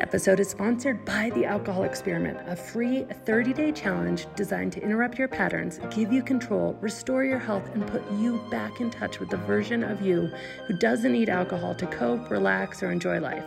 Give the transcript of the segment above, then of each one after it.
Episode is sponsored by The Alcohol Experiment, a free 30 day challenge designed to interrupt your patterns, give you control, restore your health, and put you back in touch with the version of you who doesn't need alcohol to cope, relax, or enjoy life.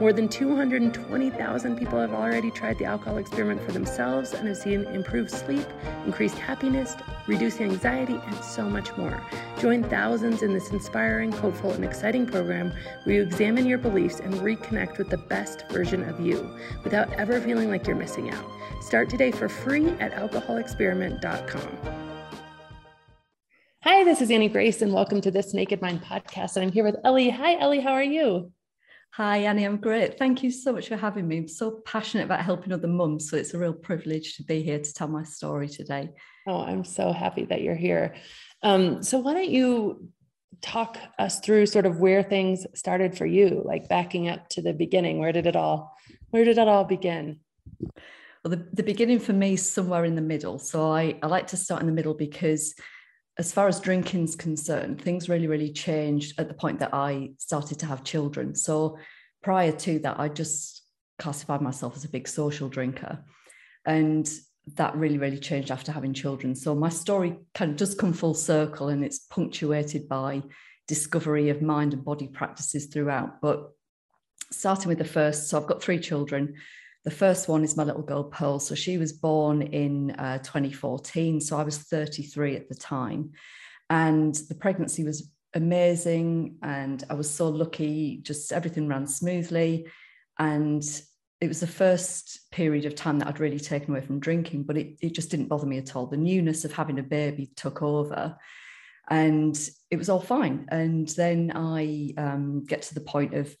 More than 220,000 people have already tried the alcohol experiment for themselves and have seen improved sleep, increased happiness, reduced anxiety, and so much more. Join thousands in this inspiring, hopeful, and exciting program where you examine your beliefs and reconnect with the best version of you without ever feeling like you're missing out. Start today for free at alcoholexperiment.com. Hi, this is Annie Grace, and welcome to this Naked Mind podcast. And I'm here with Ellie. Hi, Ellie, how are you? Hi, Annie, I'm great. Thank you so much for having me. I'm so passionate about helping other mums, so it's a real privilege to be here to tell my story today. Oh, I'm so happy that you're here. Um, so, why don't you talk us through sort of where things started for you, like backing up to the beginning? Where did it all, where did it all begin? Well, the, the beginning for me is somewhere in the middle. So I, I like to start in the middle because as far as drinking's concerned, things really, really changed at the point that I started to have children. So prior to that, I just classified myself as a big social drinker. And that really, really changed after having children. So my story kind of does come full circle and it's punctuated by discovery of mind and body practices throughout. But starting with the first, so I've got three children. The first one is my little girl, Pearl. So she was born in uh, 2014. So I was 33 at the time. And the pregnancy was amazing. And I was so lucky, just everything ran smoothly. And it was the first period of time that I'd really taken away from drinking, but it, it just didn't bother me at all. The newness of having a baby took over and it was all fine. And then I um, get to the point of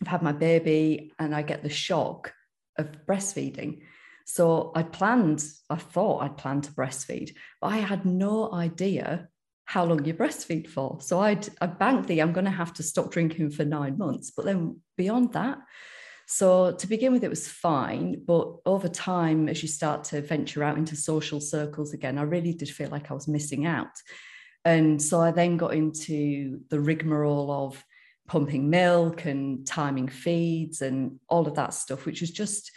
I've had my baby and I get the shock of breastfeeding. So I planned, I thought I'd planned to breastfeed, but I had no idea how long you breastfeed for. So I'd I banked the I'm going to have to stop drinking for nine months. But then beyond that, so to begin with, it was fine. But over time, as you start to venture out into social circles again, I really did feel like I was missing out. And so I then got into the rigmarole of pumping milk and timing feeds and all of that stuff, which was just,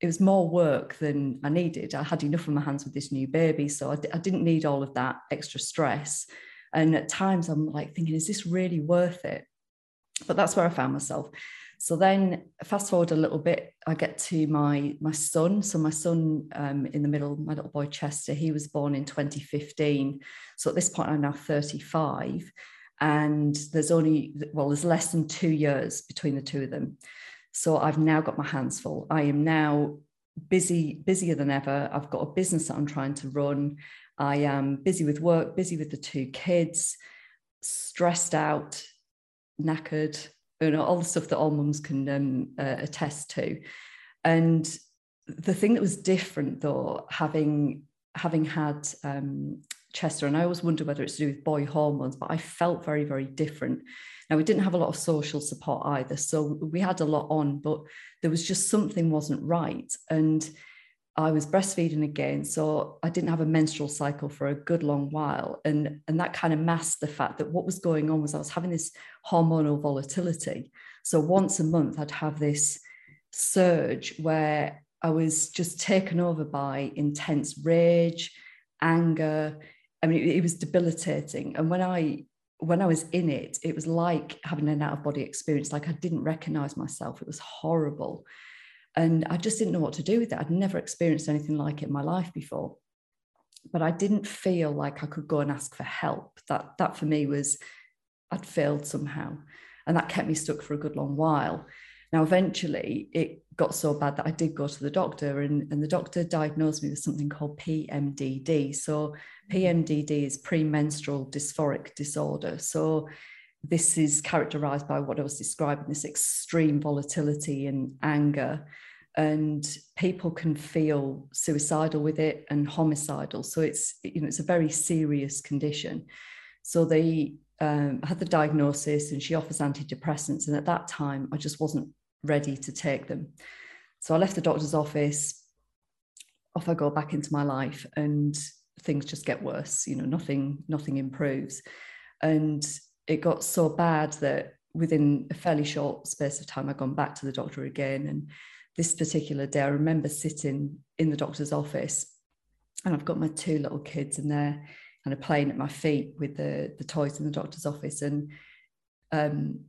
it was more work than I needed. I had enough on my hands with this new baby. So I d- I didn't need all of that extra stress. And at times I'm like thinking, is this really worth it? But that's where I found myself. So then, fast forward a little bit, I get to my my son. So my son, um, in the middle, my little boy Chester, he was born in 2015. So at this point, I'm now 35, and there's only well, there's less than two years between the two of them. So I've now got my hands full. I am now busy, busier than ever. I've got a business that I'm trying to run. I am busy with work, busy with the two kids, stressed out, knackered, you know, all the stuff that all mums can um, uh, attest to. And the thing that was different, though, having having had um, Chester, and I always wonder whether it's to do with boy hormones, but I felt very, very different. Now we didn't have a lot of social support either, so we had a lot on, but there was just something wasn't right, and I was breastfeeding again, so I didn't have a menstrual cycle for a good long while, and and that kind of masked the fact that what was going on was I was having this hormonal volatility. So once a month, I'd have this surge where I was just taken over by intense rage, anger. I mean, it, it was debilitating. And when I when I was in it, it was like having an out of body experience. Like I didn't recognize myself. It was horrible. And I just didn't know what to do with it. I'd never experienced anything like it in my life before. But I didn't feel like I could go and ask for help. That, that for me was, I'd failed somehow. And that kept me stuck for a good long while. Now, eventually, it got so bad that I did go to the doctor, and, and the doctor diagnosed me with something called PMDD. So, PMDD is premenstrual dysphoric disorder. So, this is characterized by what I was describing this extreme volatility and anger and people can feel suicidal with it and homicidal so it's you know it's a very serious condition so they um, had the diagnosis and she offers antidepressants. And at that time, I just wasn't ready to take them. So I left the doctor's office. Off I go back into my life, and things just get worse. You know, nothing, nothing improves. And it got so bad that within a fairly short space of time, I'd gone back to the doctor again. And this particular day, I remember sitting in the doctor's office, and I've got my two little kids, and they're kind of playing at my feet with the the toys in the doctor's office. And um,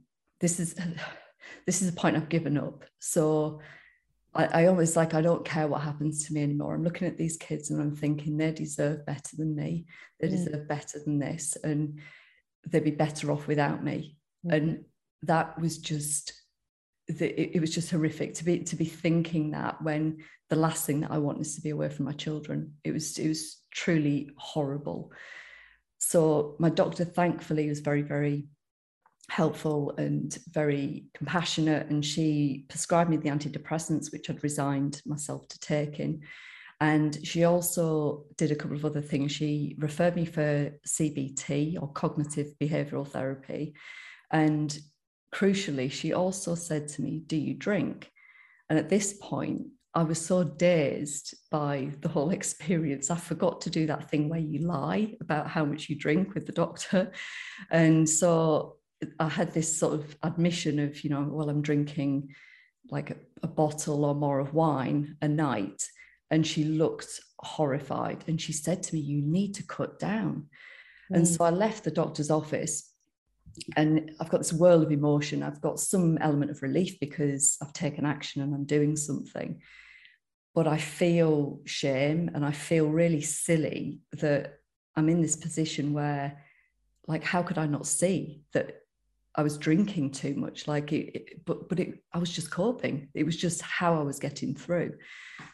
this is this is a point I've given up. So I, I always like I don't care what happens to me anymore. I'm looking at these kids and I'm thinking they deserve better than me. They mm. deserve better than this, and they'd be better off without me. Mm. And that was just the, it, it was just horrific to be to be thinking that when the last thing that I want is to be away from my children. It was it was truly horrible. So my doctor, thankfully, was very very helpful and very compassionate, and she prescribed me the antidepressants, which I'd resigned myself to taking. And she also did a couple of other things. She referred me for CBT or cognitive behavioral therapy. And crucially, she also said to me, Do you drink? And at this point, I was so dazed by the whole experience. I forgot to do that thing where you lie about how much you drink with the doctor. And so I had this sort of admission of, you know, well, I'm drinking like a, a bottle or more of wine a night. And she looked horrified and she said to me, You need to cut down. Mm. And so I left the doctor's office and I've got this whirl of emotion. I've got some element of relief because I've taken action and I'm doing something. But I feel shame and I feel really silly that I'm in this position where, like, how could I not see that I was drinking too much? Like, it, it, but but it, I was just coping. It was just how I was getting through.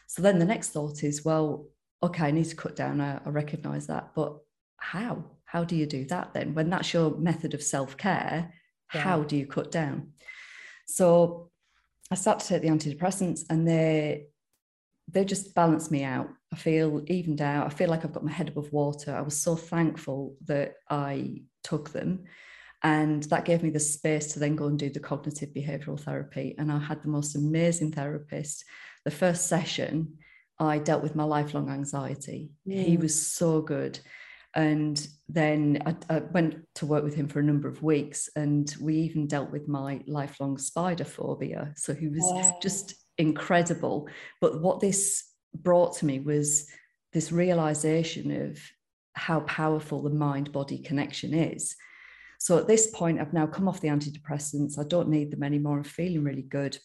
So then the next thought is, well, okay, I need to cut down. I, I recognize that, but how? how do you do that then? When that's your method of self care, yeah. how do you cut down? So I start to take the antidepressants and they they just balance me out. I feel evened out. I feel like I've got my head above water. I was so thankful that I took them. And that gave me the space to then go and do the cognitive behavioral therapy. And I had the most amazing therapist. The first session, I dealt with my lifelong anxiety. Mm. He was so good and then I, I, went to work with him for a number of weeks and we even dealt with my lifelong spider phobia so he was oh. just incredible but what this brought to me was this realization of how powerful the mind body connection is so at this point i've now come off the antidepressants i don't need them anymore i'm feeling really good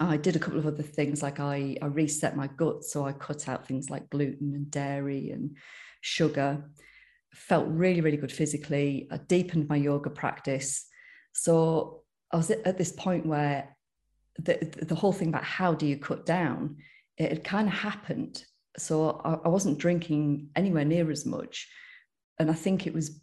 I did a couple of other things like I, I reset my gut so I cut out things like gluten and dairy and sugar, felt really, really good physically. I deepened my yoga practice. So I was at this point where the, the whole thing about how do you cut down, it had kind of happened. So I, I wasn't drinking anywhere near as much. And I think it was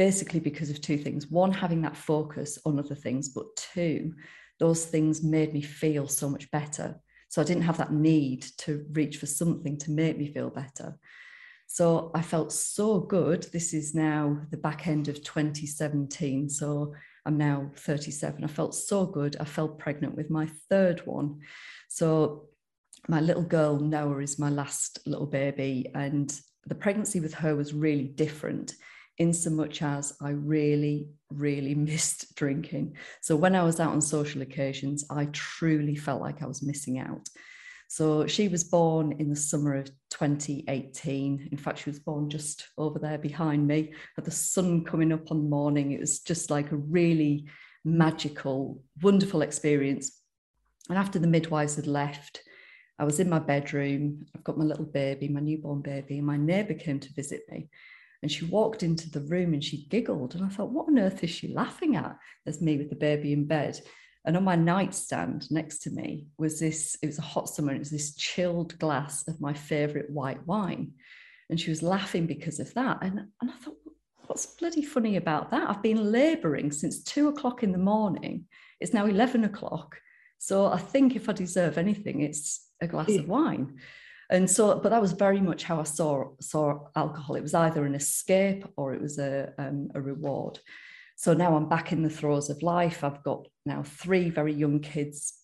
basically because of two things one, having that focus on other things, but two, those things made me feel so much better. So I didn't have that need to reach for something to make me feel better. So I felt so good. This is now the back end of 2017. So I'm now 37. I felt so good. I felt pregnant with my third one. So my little girl, Noah, is my last little baby. And the pregnancy with her was really different in so much as I really, really missed drinking. So when I was out on social occasions, I truly felt like I was missing out. So she was born in the summer of 2018. In fact, she was born just over there behind me. Had the sun coming up on the morning. It was just like a really magical, wonderful experience. And after the midwives had left, I was in my bedroom. I've got my little baby, my newborn baby, and my neighbour came to visit me. And she walked into the room and she giggled. And I thought, what on earth is she laughing at? There's me with the baby in bed. And on my nightstand next to me was this, it was a hot summer, and it was this chilled glass of my favorite white wine. And she was laughing because of that. And, and I thought, what's bloody funny about that? I've been laboring since two o'clock in the morning. It's now 11 o'clock. So I think if I deserve anything, it's a glass of wine. And so, but that was very much how I saw saw alcohol. It was either an escape or it was a um, a reward. So now I'm back in the throes of life. I've got now three very young kids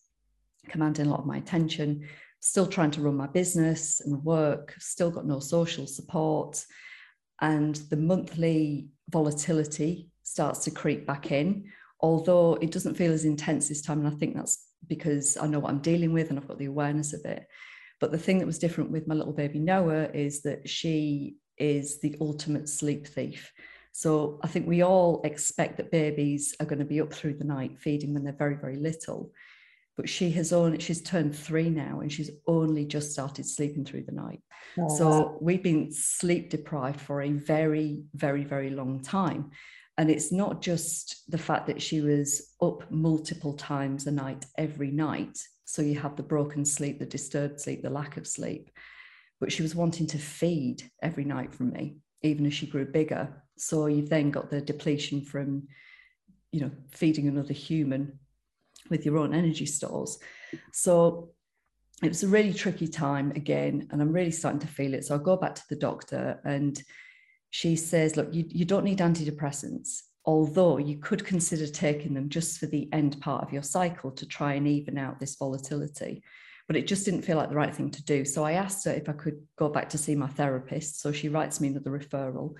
commanding a lot of my attention. Still trying to run my business and work. Still got no social support, and the monthly volatility starts to creep back in. Although it doesn't feel as intense this time, and I think that's because I know what I'm dealing with and I've got the awareness of it. But the thing that was different with my little baby Noah is that she is the ultimate sleep thief. So I think we all expect that babies are going to be up through the night feeding when they're very, very little. But she has only, she's turned three now and she's only just started sleeping through the night. Oh, so wow. we've been sleep deprived for a very, very, very long time. And it's not just the fact that she was up multiple times a night every night. So you have the broken sleep, the disturbed sleep, the lack of sleep. But she was wanting to feed every night from me, even as she grew bigger. So you've then got the depletion from, you know, feeding another human with your own energy stores. So it was a really tricky time again, and I'm really starting to feel it. So I go back to the doctor and she says, look, you, you don't need antidepressants, although you could consider taking them just for the end part of your cycle to try and even out this volatility. But it just didn't feel like the right thing to do. So I asked her if I could go back to see my therapist. So she writes me another referral.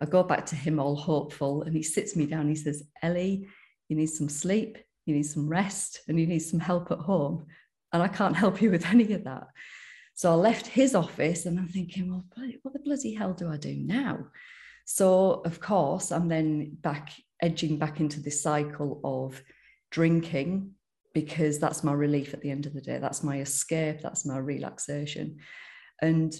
I go back to him all hopeful and he sits me down. He says, Ellie, you need some sleep, you need some rest, and you need some help at home. And I can't help you with any of that. So I left his office and I'm thinking, well, what the bloody hell do I do now? So, of course, I'm then back edging back into this cycle of drinking because that's my relief at the end of the day. That's my escape, that's my relaxation. And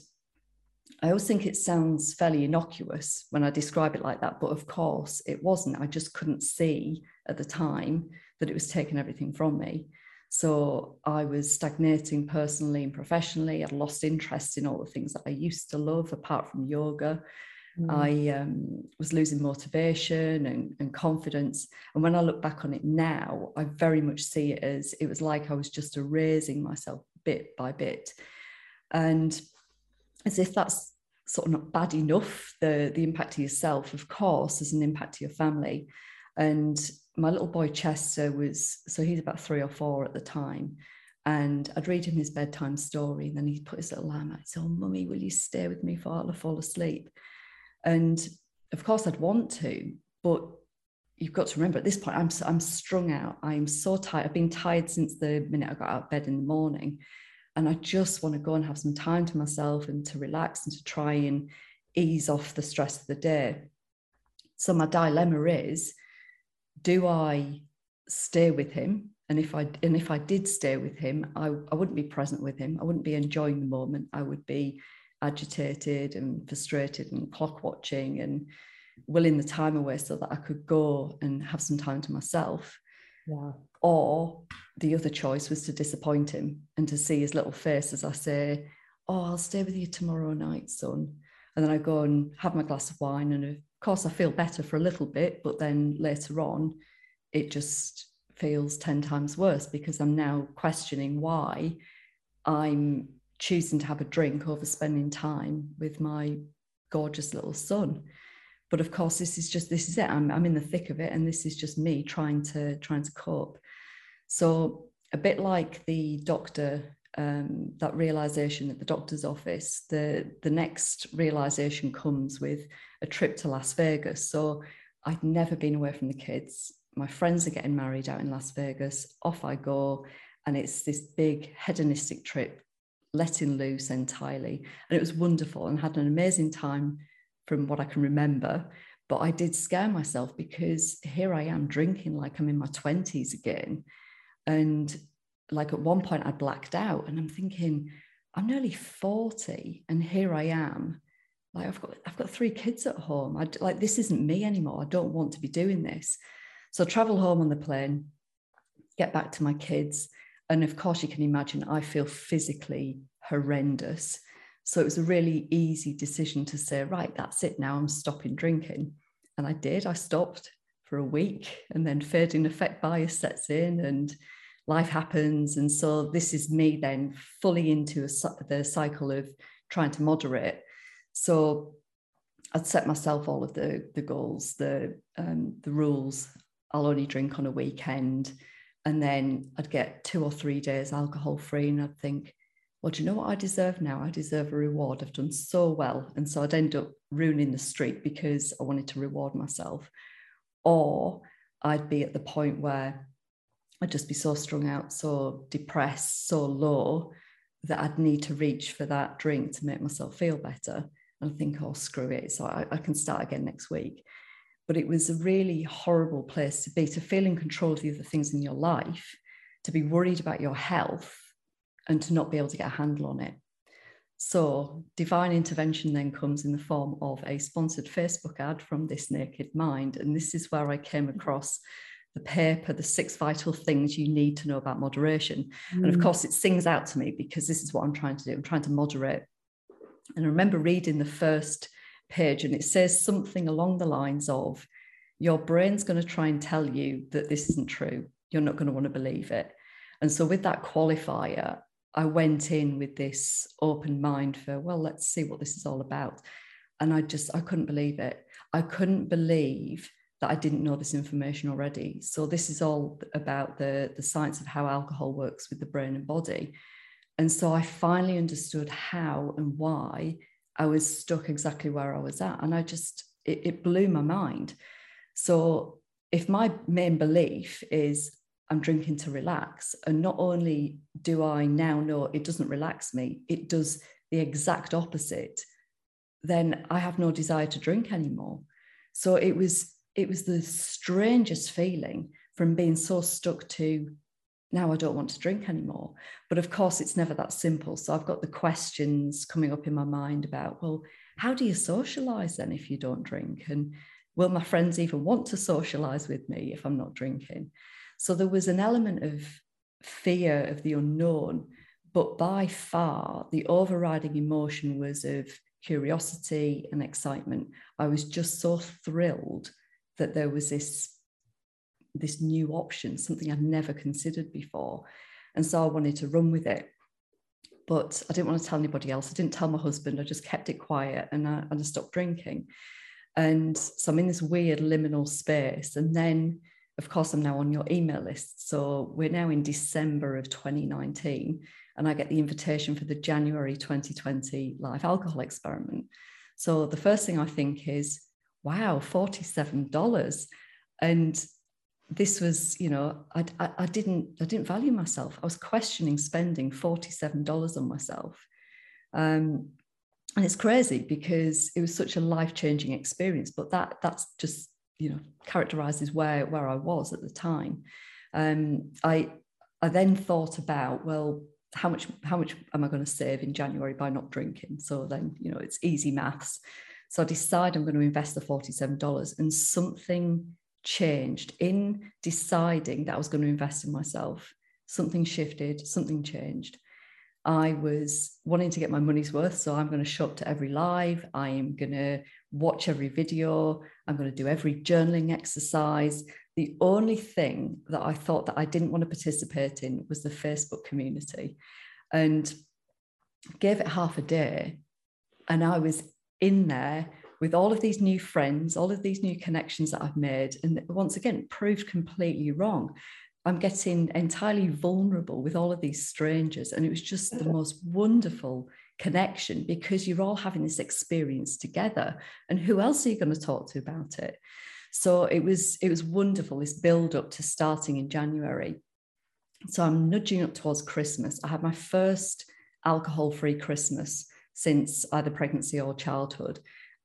I always think it sounds fairly innocuous when I describe it like that, but of course it wasn't. I just couldn't see at the time that it was taking everything from me. So I was stagnating personally and professionally. I'd lost interest in all the things that I used to love, apart from yoga. Mm. I um, was losing motivation and, and, confidence. And when I look back on it now, I very much see it as it was like I was just erasing myself bit by bit. And as if that's sort of not bad enough, the, the impact to yourself, of course, is an impact to your family. And my little boy Chester was, so he's about three or four at the time. And I'd read him his bedtime story, and then he'd put his little lamb out. So, oh, Mummy, will you stay with me for I'll fall asleep? And of course, I'd want to, but you've got to remember at this point, I'm, I'm strung out. I'm so tired. I've been tired since the minute I got out of bed in the morning. And I just want to go and have some time to myself and to relax and to try and ease off the stress of the day. So, my dilemma is do I stay with him? And if I and if I did stay with him, I, I wouldn't be present with him. I wouldn't be enjoying the moment. I would be agitated and frustrated and clock watching and willing the time away so that I could go and have some time to myself. Yeah. Or the other choice was to disappoint him and to see his little face as I say, Oh, I'll stay with you tomorrow night, son. And then I go and have my glass of wine and course, I feel better for a little bit, but then later on, it just feels 10 times worse because I'm now questioning why I'm choosing to have a drink over spending time with my gorgeous little son. But of course, this is just this is it. I'm, I'm in the thick of it, and this is just me trying to trying to cope. So a bit like the doctor um, that realization at the doctor's office, the the next realization comes with a trip to Las Vegas. So I'd never been away from the kids. My friends are getting married out in Las Vegas. Off I go, and it's this big hedonistic trip, letting loose entirely, and it was wonderful and had an amazing time from what I can remember. But I did scare myself because here I am drinking like I'm in my 20s again. And like at one point I blacked out and I'm thinking, I'm nearly 40 and here I am. Like I've got I've got three kids at home. I like this isn't me anymore. I don't want to be doing this. So I travel home on the plane, get back to my kids. And of course you can imagine I feel physically horrendous. So it was a really easy decision to say, right, that's it now. I'm stopping drinking. And I did. I stopped for a week and then fading affect bias sets in and life happens. And so this is me then fully into a, the cycle of trying to moderate. So I'd set myself all of the, the goals, the, um, the rules. I'll only drink on a weekend. And then I'd get two or three days alcohol free. And I'd think, well, do you know what I deserve now? I deserve a reward. I've done so well. And so I'd end up ruining the streak because I wanted to reward myself. Or I'd be at the point where I'd just be so strung out, so depressed, so low that I'd need to reach for that drink to make myself feel better. And I think, oh, screw it. So I, I can start again next week. But it was a really horrible place to be, to feel in control of the other things in your life, to be worried about your health, and to not be able to get a handle on it. So, divine intervention then comes in the form of a sponsored Facebook ad from This Naked Mind. And this is where I came mm-hmm. across the paper, The Six Vital Things You Need to Know About Moderation. Mm. And of mm. course, it sings out to me because this is what I'm trying to do. I'm trying to moderate. And I remember reading the first page, and it says something along the lines of, Your brain's going to try and tell you that this isn't true. You're not going to want to believe it. And so, with that qualifier, I went in with this open mind for, well, let's see what this is all about. And I just, I couldn't believe it. I couldn't believe that I didn't know this information already. So this is all about the, the science of how alcohol works with the brain and body. And so I finally understood how and why I was stuck exactly where I was at. And I just, it, it blew my mind. So if my main belief is I'm drinking to relax. And not only do I now know it doesn't relax me, it does the exact opposite, then I have no desire to drink anymore. So it was it was the strangest feeling from being so stuck to now I don't want to drink anymore. But of course, it's never that simple. So I've got the questions coming up in my mind about, well, how do you socialize then if you don't drink? And will my friends even want to socialize with me if I'm not drinking? So there was an element of fear of the unknown, but by far the overriding emotion was of curiosity and excitement. I was just so thrilled that there was this this new option, something I'd never considered before. And so I wanted to run with it. But I didn't want to tell anybody else. I didn't tell my husband. I just kept it quiet and I, and I stopped drinking. And so I'm in this weird liminal space. And then of course, I'm now on your email list. So we're now in December of 2019, and I get the invitation for the January 2020 live alcohol experiment. So the first thing I think is, wow, $47. And this was, you know, I, I, I didn't, I didn't value myself. I was questioning spending $47 on myself. Um, and it's crazy because it was such a life-changing experience, but that that's just you know characterizes where where I was at the time. Um, I I then thought about well how much how much am I going to save in January by not drinking? So then you know it's easy maths. So I decide I'm going to invest the $47 and something changed in deciding that I was going to invest in myself. Something shifted, something changed. I was wanting to get my money's worth. So I'm going to show up to every live. I am going to watch every video. I'm going to do every journaling exercise. The only thing that I thought that I didn't want to participate in was the Facebook community. And gave it half a day. And I was in there with all of these new friends, all of these new connections that I've made. And once again, proved completely wrong. I'm getting entirely vulnerable with all of these strangers. And it was just the mm-hmm. most wonderful connection because you're all having this experience together. And who else are you going to talk to about it? So it was it was wonderful, this build up to starting in January. So I'm nudging up towards Christmas. I had my first alcohol-free Christmas since either pregnancy or childhood.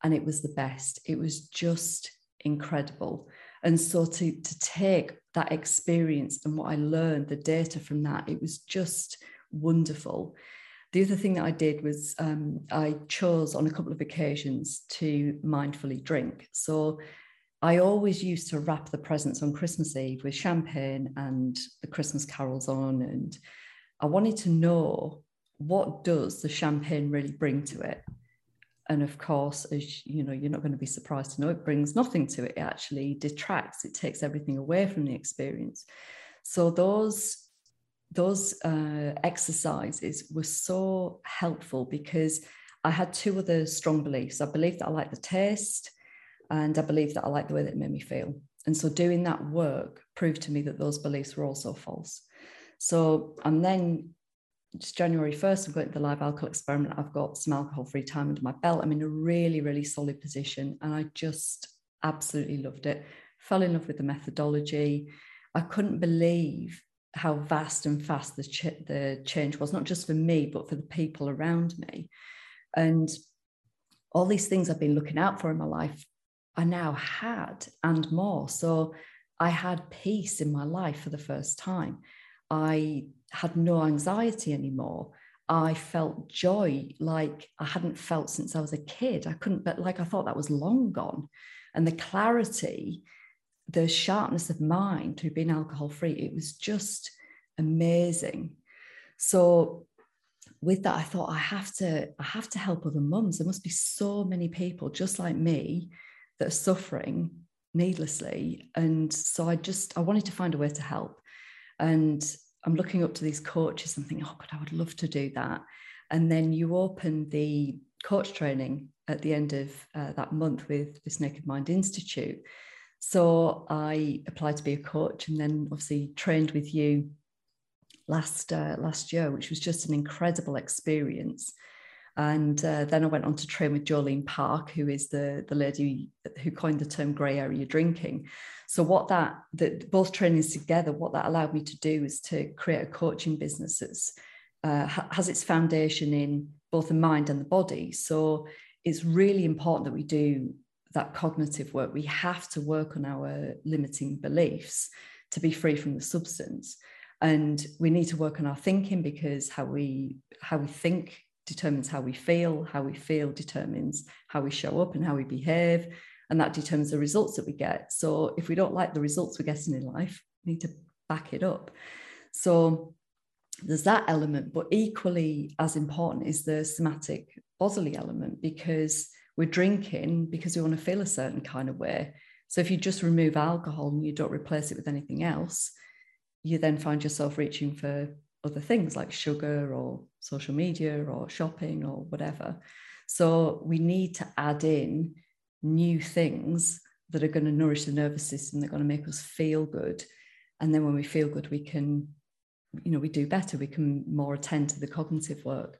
And it was the best. It was just incredible. And so to, to take that experience and what I learned, the data from that, it was just wonderful. The other thing that I did was um, I chose on a couple of occasions to mindfully drink. So I always used to wrap the presents on Christmas Eve with champagne and the Christmas carols on. And I wanted to know what does the champagne really bring to it? and of course as you know you're not going to be surprised to know it brings nothing to it it actually detracts it takes everything away from the experience so those those uh, exercises were so helpful because I had two other strong beliefs. I believed that I liked the taste, and I believed that I liked the way that it made me feel. And so doing that work proved to me that those beliefs were also false. So, and then just January 1st, I'm going to the live alcohol experiment. I've got some alcohol free time under my belt. I'm in a really, really solid position. And I just absolutely loved it. Fell in love with the methodology. I couldn't believe how vast and fast the, ch- the change was, not just for me, but for the people around me. And all these things I've been looking out for in my life, I now had and more. So I had peace in my life for the first time. I had no anxiety anymore. I felt joy like I hadn't felt since I was a kid. I couldn't, but like I thought that was long gone. And the clarity the sharpness of mind through being alcohol free, it was just amazing. So with that, I thought I have to, I have to help other mums. There must be so many people just like me that are suffering needlessly. And so I just, I wanted to find a way to help. And I'm looking up to these coaches and thinking, oh God, I would love to do that. And then you open the coach training at the end of uh, that month with this Naked Mind Institute. So I applied to be a coach and then obviously trained with you last uh, last year, which was just an incredible experience. And uh, then I went on to train with Jolene Park, who is the, the lady who coined the term grey area drinking. So what that, that both trainings together, what that allowed me to do is to create a coaching business that's uh, has its foundation in both the mind and the body. So it's really important that we do that cognitive work, we have to work on our limiting beliefs to be free from the substance. And we need to work on our thinking because how we how we think determines how we feel, how we feel determines how we show up and how we behave, and that determines the results that we get. So if we don't like the results we're getting in life, we need to back it up. So there's that element, but equally as important is the somatic bodily element because we're drinking because we want to feel a certain kind of way. So if you just remove alcohol and you don't replace it with anything else, you then find yourself reaching for other things like sugar or social media or shopping or whatever. So we need to add in new things that are going to nourish the nervous system, they're going to make us feel good. And then when we feel good, we can, you know, we do better, we can more attend to the cognitive work.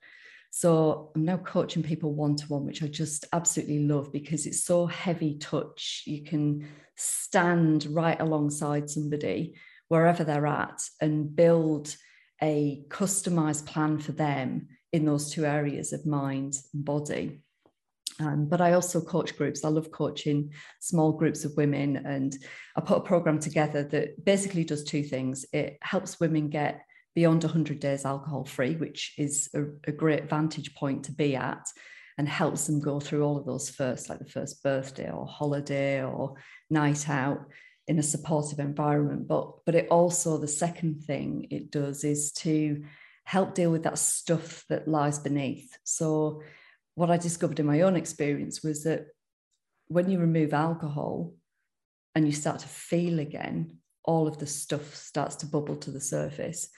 So I'm now coaching people one to one, which I just absolutely love because it's so heavy touch. You can stand right alongside somebody wherever they're at and build a customized plan for them in those two areas of mind and body. Um, but I also coach groups. I love coaching small groups of women. And I put a program together that basically does two things it helps women get beyond 100 days alcohol free, which is a, a, great vantage point to be at and helps them go through all of those first, like the first birthday or holiday or night out in a supportive environment. But, but it also, the second thing it does is to help deal with that stuff that lies beneath. So, what I discovered in my own experience was that when you remove alcohol and you start to feel again, all of the stuff starts to bubble to the surface.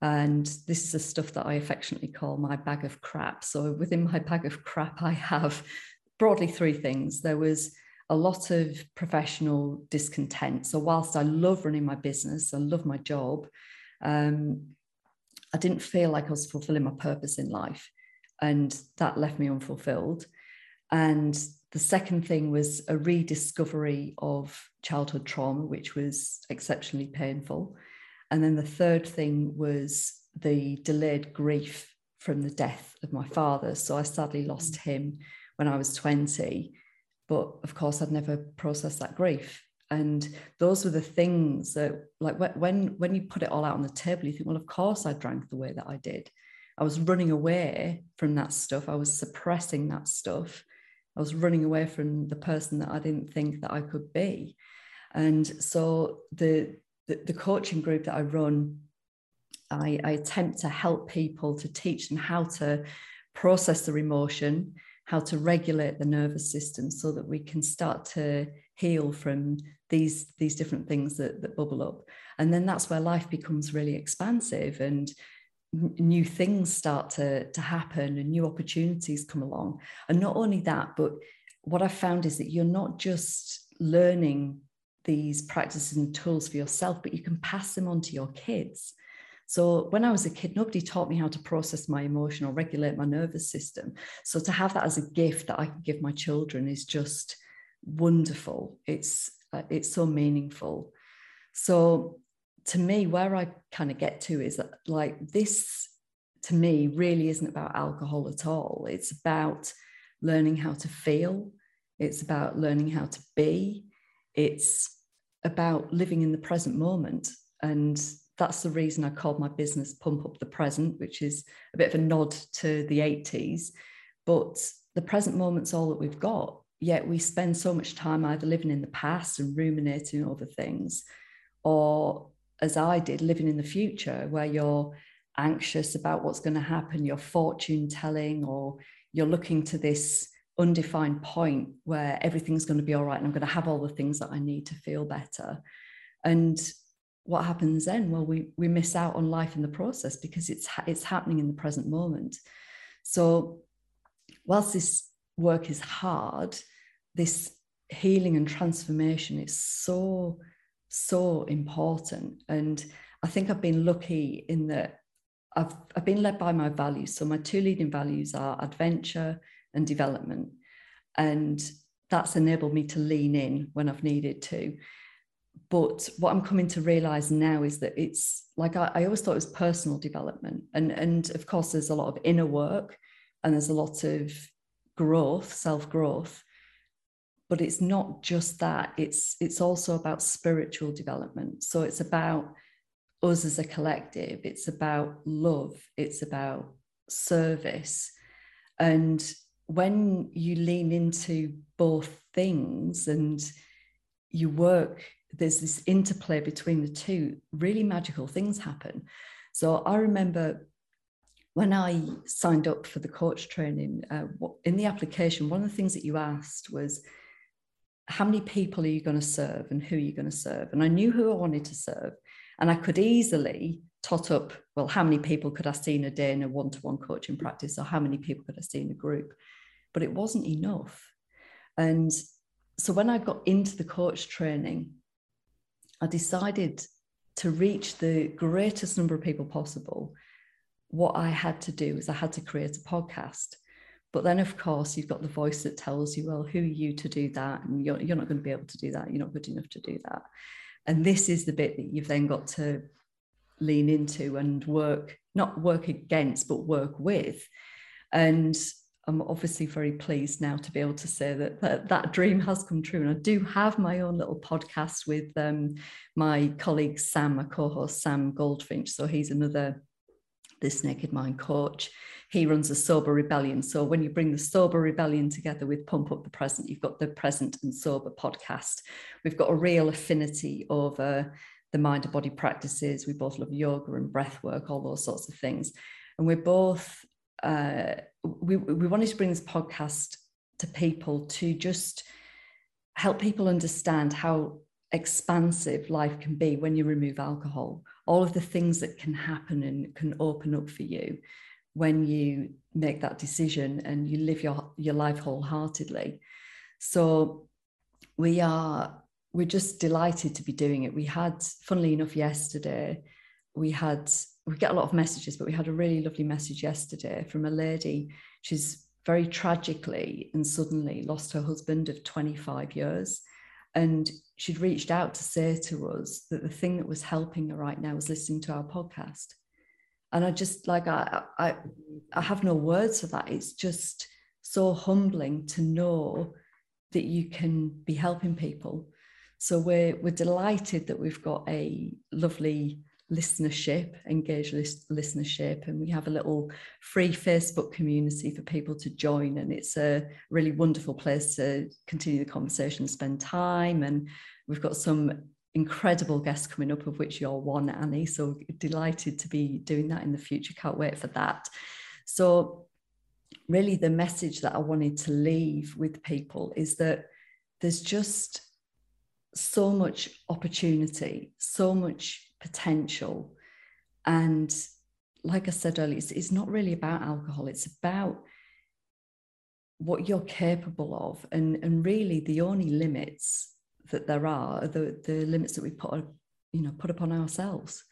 And this is the stuff that I affectionately call my bag of crap. So within my bag of crap, I have broadly three things. There was a lot of professional discontent. So whilst I love running my business, I love my job, um, I didn't feel like I was fulfilling my purpose in life. And that left me unfulfilled. And the second thing was a rediscovery of childhood trauma, which was exceptionally painful. And then the third thing was the delayed grief from the death of my father. So I sadly lost him when I was 20. But of course, I'd never processed that grief. And those were the things that, like, when when you put it all out on the table, you think, well, of course, I drank the way that I did. I was running away from that stuff. I was suppressing that stuff. I was running away from the person that I didn't think that I could be. And so the the, the coaching group that I run, I, I attempt to help people to teach them how to process their emotion, how to regulate the nervous system so that we can start to heal from these these different things that, that bubble up. And then that's where life becomes really expansive and new things start to, to happen and new opportunities come along. And not only that but what i've found is that you're not just learning these practices and tools for yourself but you can pass them on to your kids so when I was a kid, nobody taught me how to process my emotion or regulate my nervous system. So to have that as a gift that I can give my children is just wonderful. It's uh, it's so meaningful. So to me, where I kind of get to is that like this to me really isn't about alcohol at all. It's about learning how to feel. It's about learning how to be. It's about living in the present moment and that's the reason I called my business Pump Up the Present, which is a bit of a nod to the 80s. But the present moment's all that we've got. Yet we spend so much time either living in the past and ruminating over things, or as I did, living in the future where you're anxious about what's going to happen, you're fortune telling, or you're looking to this undefined point where everything's going to be all right and I'm going to have all the things that I need to feel better. And what happens then? Well, we we miss out on life in the process because it's it's happening in the present moment. So, whilst this work is hard, this healing and transformation is so so important. And I think I've been lucky in that I've I've been led by my values. So my two leading values are adventure and development, and that's enabled me to lean in when I've needed to but what I'm coming to realize now is that it's like I, I, always thought it was personal development. And, and of course, there's a lot of inner work and there's a lot of growth, self-growth. But it's not just that, it's it's also about spiritual development. So it's about us as a collective, it's about love, it's about service. And when you lean into both things and you work there's this interplay between the two, really magical things happen. So I remember when I signed up for the coach training, uh, in the application, one of the things that you asked was, how many people are you going to serve and who are you going to serve? And I knew who I wanted to serve. And I could easily tot up, well, how many people could I see in a day in a one to one coaching practice, or how many people could I see in a group? But it wasn't enough. And so when I got into the coach training, I decided to reach the greatest number of people possible. What I had to do is I had to create a podcast. But then, of course, you've got the voice that tells you, well, who are you to do that? And you're, you're not going to be able to do that. You're not good enough to do that. And this is the bit that you've then got to lean into and work, not work against, but work with. And I'm obviously very pleased now to be able to say that that, that dream has come true. And I do have my own little podcast with um, my colleague Sam, my co-host Sam Goldfinch. So he's another this naked mind coach. He runs a sober rebellion. So when you bring the sober rebellion together with pump up the present, you've got the present and sober podcast. We've got a real affinity over the mind and body practices. We both love yoga and breath work, all those sorts of things. And we're both uh, we, we wanted to bring this podcast to people to just help people understand how expansive life can be when you remove alcohol. All of the things that can happen and can open up for you when you make that decision and you live your your life wholeheartedly. So we are we're just delighted to be doing it. We had funnily enough yesterday we had we get a lot of messages, but we had a really lovely message yesterday from a lady. She's very tragically and suddenly lost her husband of 25 years. And she'd reached out to say to us that the thing that was helping her right now was listening to our podcast. And I just like I I I have no words for that. It's just so humbling to know that you can be helping people. So we're we're delighted that we've got a lovely listenership, engaged list, listenership, and we have a little free Facebook community for people to join. And it's a really wonderful place to continue the conversation, spend time. And we've got some incredible guests coming up, of which you're one, Annie. So delighted to be doing that in the future. Can't wait for that. So, really, the message that I wanted to leave with people is that there's just so much opportunity, so much potential. And like I said earlier, it's, it's not really about alcohol, it's about what you're capable of. And, and really, the only limits that there are are the, the limits that we put, you know, put upon ourselves.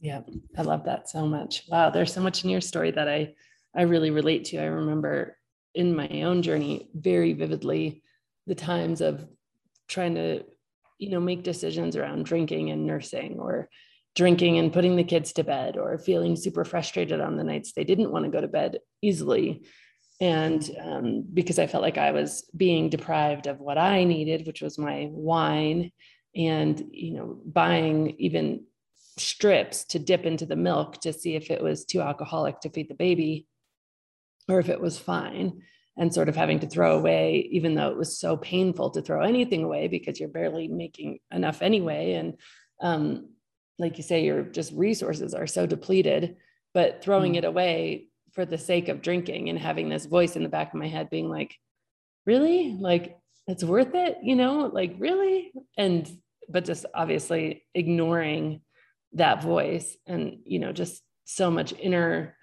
Yeah, I love that so much. Wow, there's so much in your story that I I really relate to. I remember in my own journey very vividly the times of trying to you know make decisions around drinking and nursing or drinking and putting the kids to bed or feeling super frustrated on the nights they didn't want to go to bed easily. And um, because i felt like i was being deprived of what i needed which was my wine and you know buying even strips to dip into the milk to see if it was too alcoholic to feed the baby or if it was fine and sort of having to throw away even though it was so painful to throw anything away because you're barely making enough anyway. And um, like you say your just resources are so depleted but throwing mm. it away for the sake of drinking and having this voice in the back of my head being like really? Like it's worth it? You know like really? And but just obviously ignoring that voice and you know just so much inner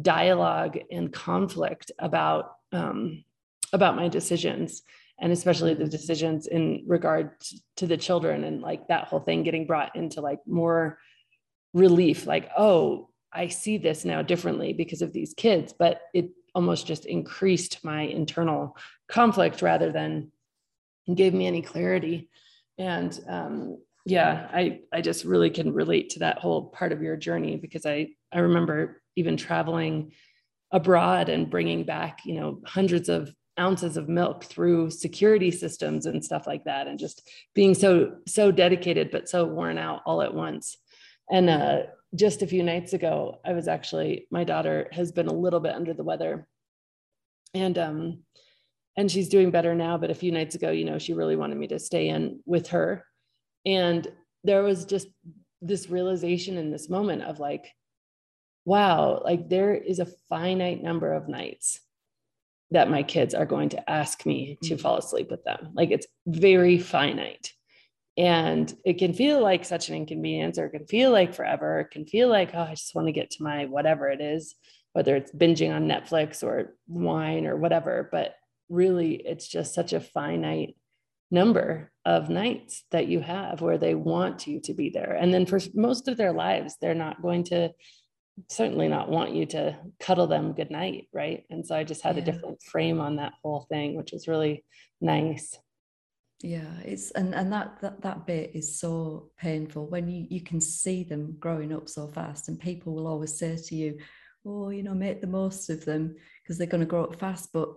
dialogue and conflict about um, about my decisions and especially the decisions in regard to the children and like that whole thing getting brought into like more relief like oh i see this now differently because of these kids. But it almost just increased my internal conflict rather than gave me any clarity. And um, yeah i i just really can relate to that whole part of your journey because i i remember even traveling abroad and bringing back you know hundreds of ounces of milk through security systems and stuff like that and just being so so dedicated but so worn out all at once. And uh, just a few nights ago i was actually my daughter has been a little bit under the weather. And um and she's doing better now but a few nights ago you know she really wanted me to stay in with her. And there was just this realization in this moment of like, wow, like there is a finite number of nights that my kids are going to ask me to mm. fall asleep with them. Like it's very finite. And it can feel like such an inconvenience, or it can feel like forever. It can feel like, oh, I just want to get to my whatever it is, whether it's binging on Netflix or wine or whatever. But really, it's just such a finite number of nights that you have where they want you to be there. And then for most of their lives, they're not going to certainly not want you to cuddle them good night, right? And so I just had yeah. a different frame on that whole thing, which was really nice. Yeah, it's and and that that that bit is so painful when you you can see them growing up so fast, and people will always say to you, "Oh, you know, make the most of them because they're going to grow up fast." But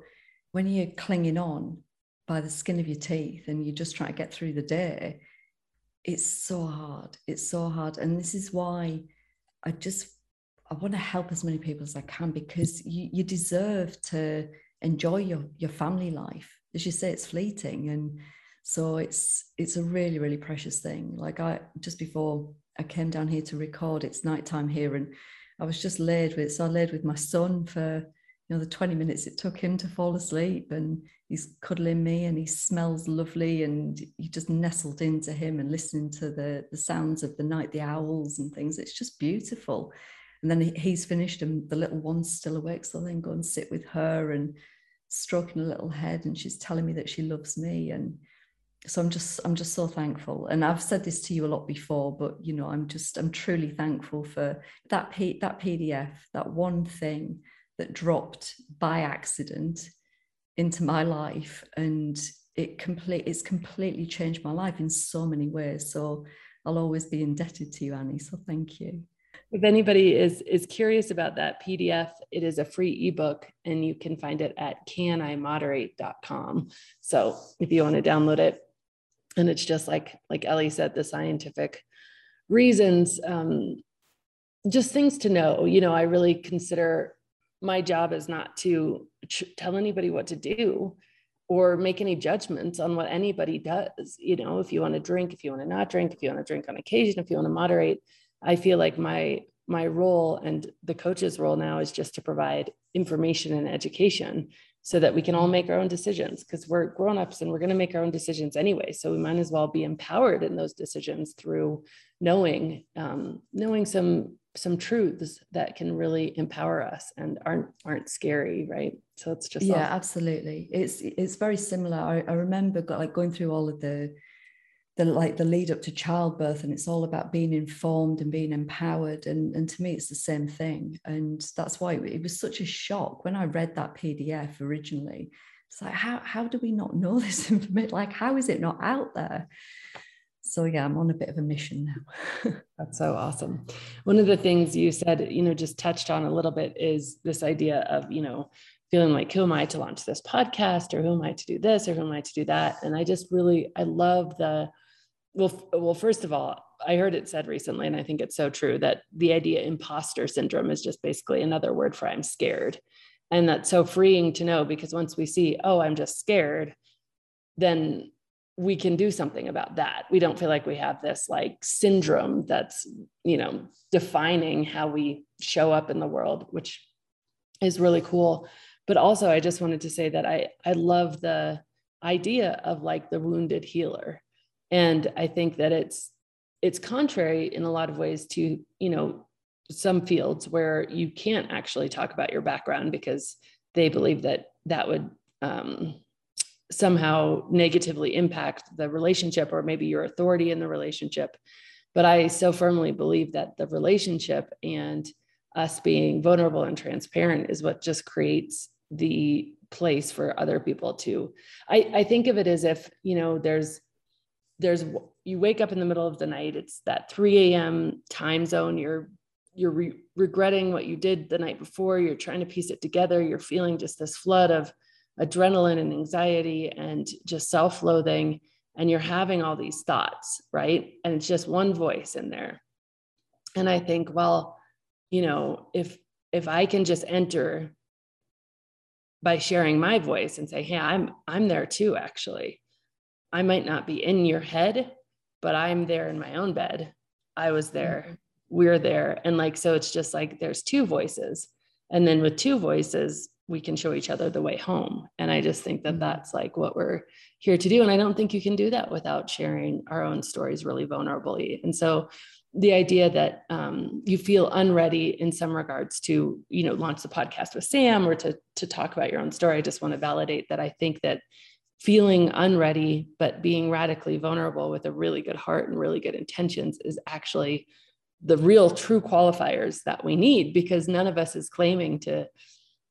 when you're clinging on, by the skin of your teeth and you're just trying to get through the day, it's so hard. It's so hard. And this is why I just I want to help as many people as I can because you, you deserve to enjoy your, your family life. As you say, it's fleeting. And so it's it's a really, really precious thing. Like I just before I came down here to record, it's nighttime here and I was just laid with so I laid with my son for you know the 20 minutes it took him to fall asleep and he's cuddling me and he smells lovely and you just nestled into him and listening to the the sounds of the night the owls and things it's just beautiful and then he's finished and the little one's still awake so I then go and sit with her and stroking a little head and she's telling me that she loves me. And so i'm just i'm just so thankful. And i've said this to you a lot before but you know i'm just i'm truly thankful for that P, that pdf that one thing that dropped by accident into my life and it complete it's completely changed my life in so many ways. So i'll always be indebted to you annie so thank you if anybody is is curious about that pdf it is a free ebook and you can find it at canimoderate.com so if you want to download it and it's just like like ellie said the scientific reasons um, just things to know you know i really consider my job is not to tell anybody what to do or make any judgments on what anybody does. You know, if you want to drink, if you want to not drink, if you want to drink on occasion, if you want to moderate, I feel like my my role and the coach's role now is just to provide information and education so that we can all make our own decisions because we're grown-ups and we're going to make our own decisions anyway. So we might as well be empowered in those decisions through knowing um, knowing some some truths that can really empower us and aren't aren't scary right? So it's just yeah absolutely. It's it's very similar. I, I remember like going through all of the the like the lead up to childbirth and it's all about being informed and being empowered and and to me it's the same thing. And that's why it was such a shock when i read that pdf originally. It's like how how do we not know this information? Like how is it not out there? So yeah i'm on a bit of a mission now. That's so awesome. One of the things you said you know just touched on a little bit is this idea of you know feeling like who am i to launch this podcast or who am i to do this or who am i to do that? And i just really i love the well well first of all i heard it said recently and i think it's so true that the idea imposter syndrome is just basically another word for i'm scared. And that's so freeing to know because once we see oh i'm just scared then we can do something about that. We don't feel like we have this like syndrome that's you know defining how we show up in the world which is really cool. But also i just wanted to say that i i love the idea of like the wounded healer and i think that it's it's contrary in a lot of ways to you know some fields where you can't actually talk about your background because they believe that that would um, somehow negatively impact the relationship or maybe your authority in the relationship. But i so firmly believe that the relationship and us being vulnerable and transparent is what just creates the place for other people to i, I think of it as if you know there's there's you wake up in the middle of the night it's that 3 a.m time zone you're you're re- regretting what you did the night before you're trying to piece it together you're feeling just this flood of adrenaline and anxiety and just self-loathing and you're having all these thoughts right? And it's just one voice in there. And i think well you know if if i can just enter by sharing my voice and say hey i'm i'm there too actually I might not be in your head, but I'm there in my own bed. I was there. Mm-hmm. We're there. And like, so it's just like there's two voices. And then with two voices, we can show each other the way home. And I just think that mm-hmm. that's like what we're here to do. And I don't think you can do that without sharing our own stories really vulnerably. And so the idea that um, you feel unready in some regards to, you know, launch the podcast with Sam or to, to talk about your own story, I just want to validate that I think that feeling unready, but being radically vulnerable with a really good heart and really good intentions is actually the real true qualifiers that we need because none of us is claiming to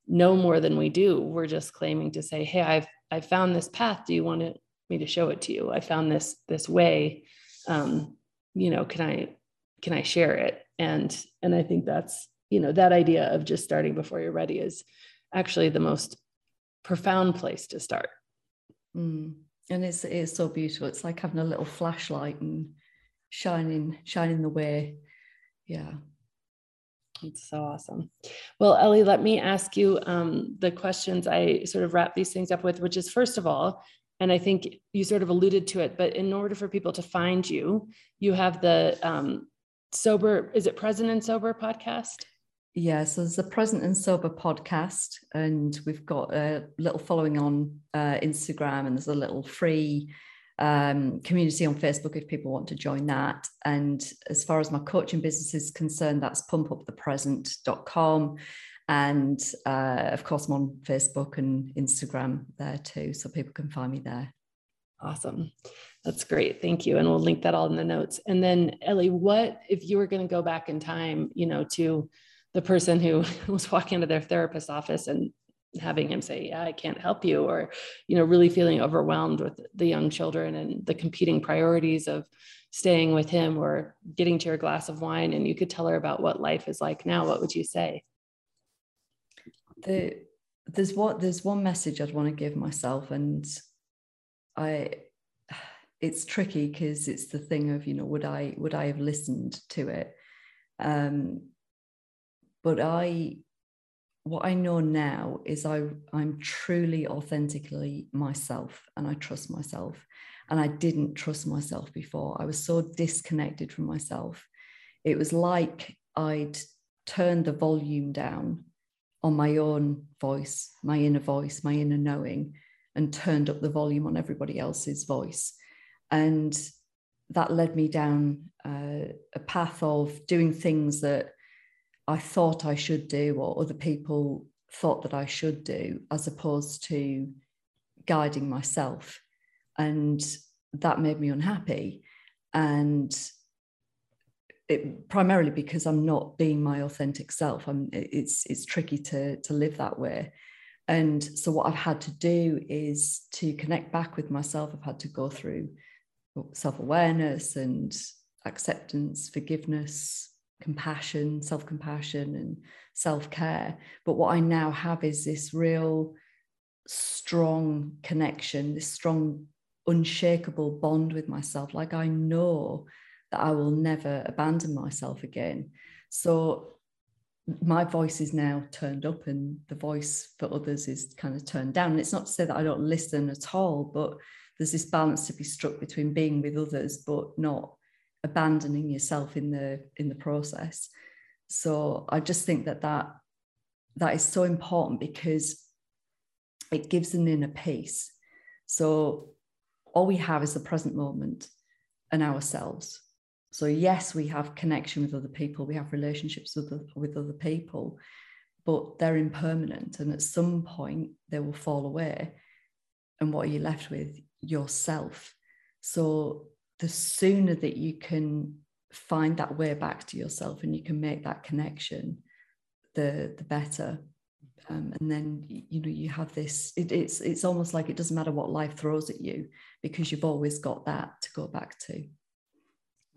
know more than we do. We're just claiming to say, hey, I've I found this path. Do you want me to show it to you? I found this this way. Um, you know, can I can I share it? And and I think that's you know that idea of just starting before you're ready is actually the most profound place to start Mm. And it's it's so beautiful. It's like having a little flashlight and shining shining the way. Yeah. It's so awesome. Well, Ellie, let me ask you um, the questions I sort of wrap these things up with, which is first of all, and I think you sort of alluded to it, but in order for people to find you, you have the um, sober, is it Present and Sober podcast? Yeah, so there's a Present and Sober podcast, and we've got a little following on uh, Instagram, and there's a little free um, community on Facebook if people want to join that. And as far as my coaching business is concerned, that's pumpupthepresent.com. And uh, of course, I'm on Facebook and Instagram there too, so people can find me there. Awesome. That's great. Thank you. And we'll link that all in the notes. And then, Ellie, what if you were going to go back in time, you know, to the person who was walking into their therapist's office and having him say yeah i can't help you or you know really feeling overwhelmed with the young children and the competing priorities of staying with him or getting to your glass of wine. And you could tell her about what life is like now. What would you say? The, there's what there's one message i'd want to give myself and i it's tricky because it's the thing of you know would i would i have listened to it? Um but I, what I know now is I, I'm truly authentically myself and I trust myself. And I didn't trust myself before. I was so disconnected from myself. It was like I'd turned the volume down on my own voice, my inner voice, my inner knowing, and turned up the volume on everybody else's voice. And that led me down uh, a path of doing things that I thought I should do or other people thought that I should do, as opposed to guiding myself. And that made me unhappy. And it, primarily because I'm not being my authentic self. I'm, it's it's tricky to to live that way. And so what I've had to do is to connect back with myself. I've had to go through self-awareness and acceptance, forgiveness, compassion, self-compassion and self-care. But what I now have is this real strong connection, this strong unshakable bond with myself. Like I know that I will never abandon myself again. So my voice is now turned up and the voice for others is kind of turned down. And it's not to say that I don't listen at all, but there's this balance to be struck between being with others but not abandoning yourself in the in the process. So I just think that that that is so important because it gives an inner peace. So all we have is the present moment and ourselves. So yes, we have connection with other people, we have relationships with, with other people, but they're impermanent. And at some point, they will fall away. And what are you left with? Yourself. So the sooner that you can find that way back to yourself and you can make that connection, the, the better. Um, and then you know you have this it, it's it's almost like it doesn't matter what life throws at you because you've always got that to go back to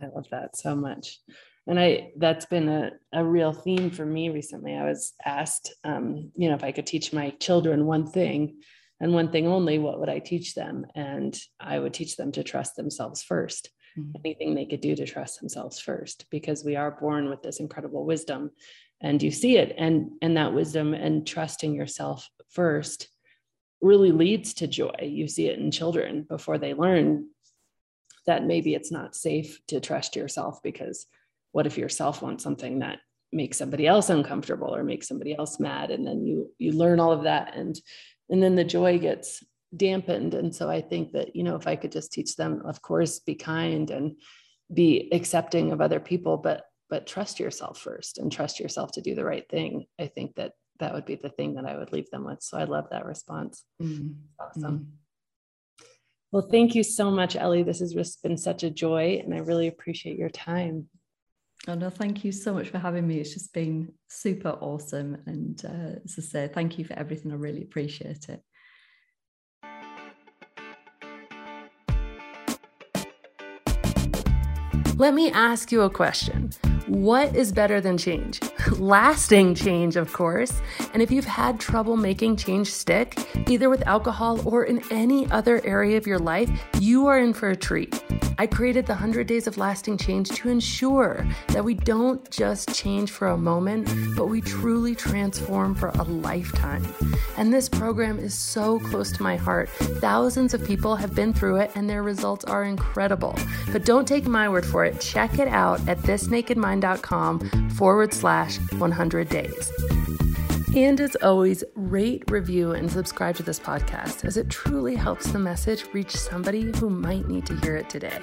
I love that so much. And I that's been a, a real theme for me recently. I was asked, um, you know, if I could teach my children one thing and one thing only, what would I teach them? And I would teach them to trust themselves 1st mm-hmm. Anything they could do to trust themselves first, because we are born with this incredible wisdom and you see it. And, and that wisdom and trusting yourself first really leads to joy. You see it in children before they learn that maybe it's not safe to trust yourself because what if yourself wants something that makes somebody else uncomfortable or makes somebody else mad and then you you learn all of that and and then the joy gets dampened and so i think that you know if i could just teach them of course be kind and be accepting of other people but but trust yourself first and trust yourself to do the right thing i think that that would be the thing that i would leave them with so i love that response mm-hmm. awesome mm-hmm. Well, thank you so much, Ellie. This has just been such a joy, and I really appreciate your time. Oh, no, thank you so much for having me. It's just been super awesome. And uh, as I say, thank you for everything. I really appreciate it. Let me ask you a question. What is better than change? Lasting change, of course. And if you've had trouble making change stick, either with alcohol or in any other area of your life, you are in for a treat. I created the 100 Days of Lasting Change to ensure that we don't just change for a moment, but we truly transform for a lifetime. And this program is so close to my heart. Thousands of people have been through it, and their results are incredible. But don't take my word for it. Check it out at thisnakedmind.com forward slash 100 days. And as always, rate, review, and subscribe to this podcast as it truly helps the message reach somebody who might need to hear it today.